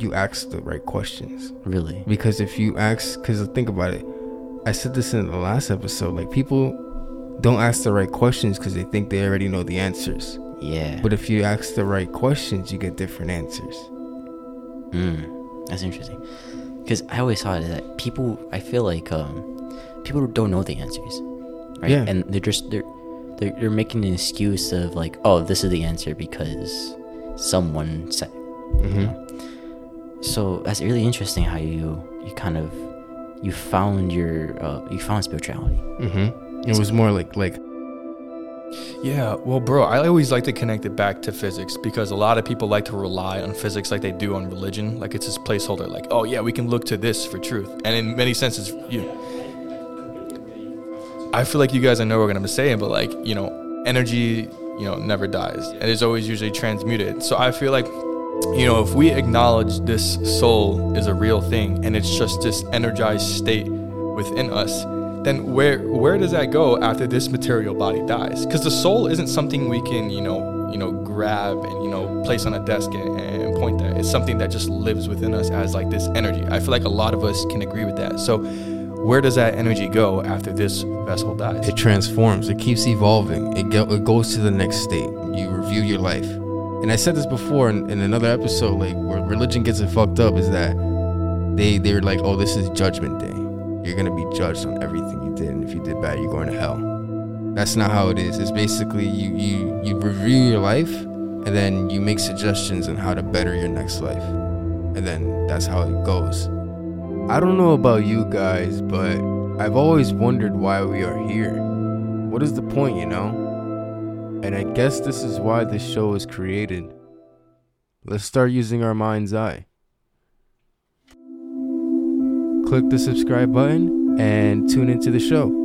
you ask the right questions. Really? Because if you ask, because think about it, I said this in the last episode. Like people don't ask the right questions because they think they already know the answers. Yeah. But if you ask the right questions, you get different answers. Mm, that's interesting. Because I always thought that people, I feel like um, people don't know the answers, right? Yeah. And they're just they're, they're they're making an excuse of like, oh, this is the answer because someone said. it, you know? So that's really interesting how you you kind of you found your uh, you found spirituality. Mm-hmm. It was more like like Yeah, well, bro, I always like to connect it back to physics because a lot of people like to rely on physics like they do on religion. Like it's this placeholder, like, oh, yeah, we can look to this for truth. And in many senses, you. I feel like you guys, I know what I'm saying, but like, you know, energy, you know, never dies and is always usually transmuted. So I feel like, you know, if we acknowledge this soul is a real thing and it's just this energized state within us, then where where does that go after this material body dies? Because the soul isn't something we can, you know, you know, grab and you know place on a desk and, and point at. It's something that just lives within us as like this energy. I feel like a lot of us can agree with that. So, where does that energy go after this vessel dies? it transforms. It keeps evolving. It go, it goes to the next state. You review your life. And I said this before in, in another episode. Like where religion gets it fucked up is that they they're like, oh, this is judgment day. You're gonna be judged on everything you did, and if you did bad, you're going to hell. That's not how it is. It's basically you you you review your life, and then you make suggestions on how to better your next life, and then that's how it goes. I don't know about you guys, but I've always wondered why we are here. What is the point, you know? And I guess this is why this show is created. Let's start using our mind's eye. Click the subscribe button and tune into the show.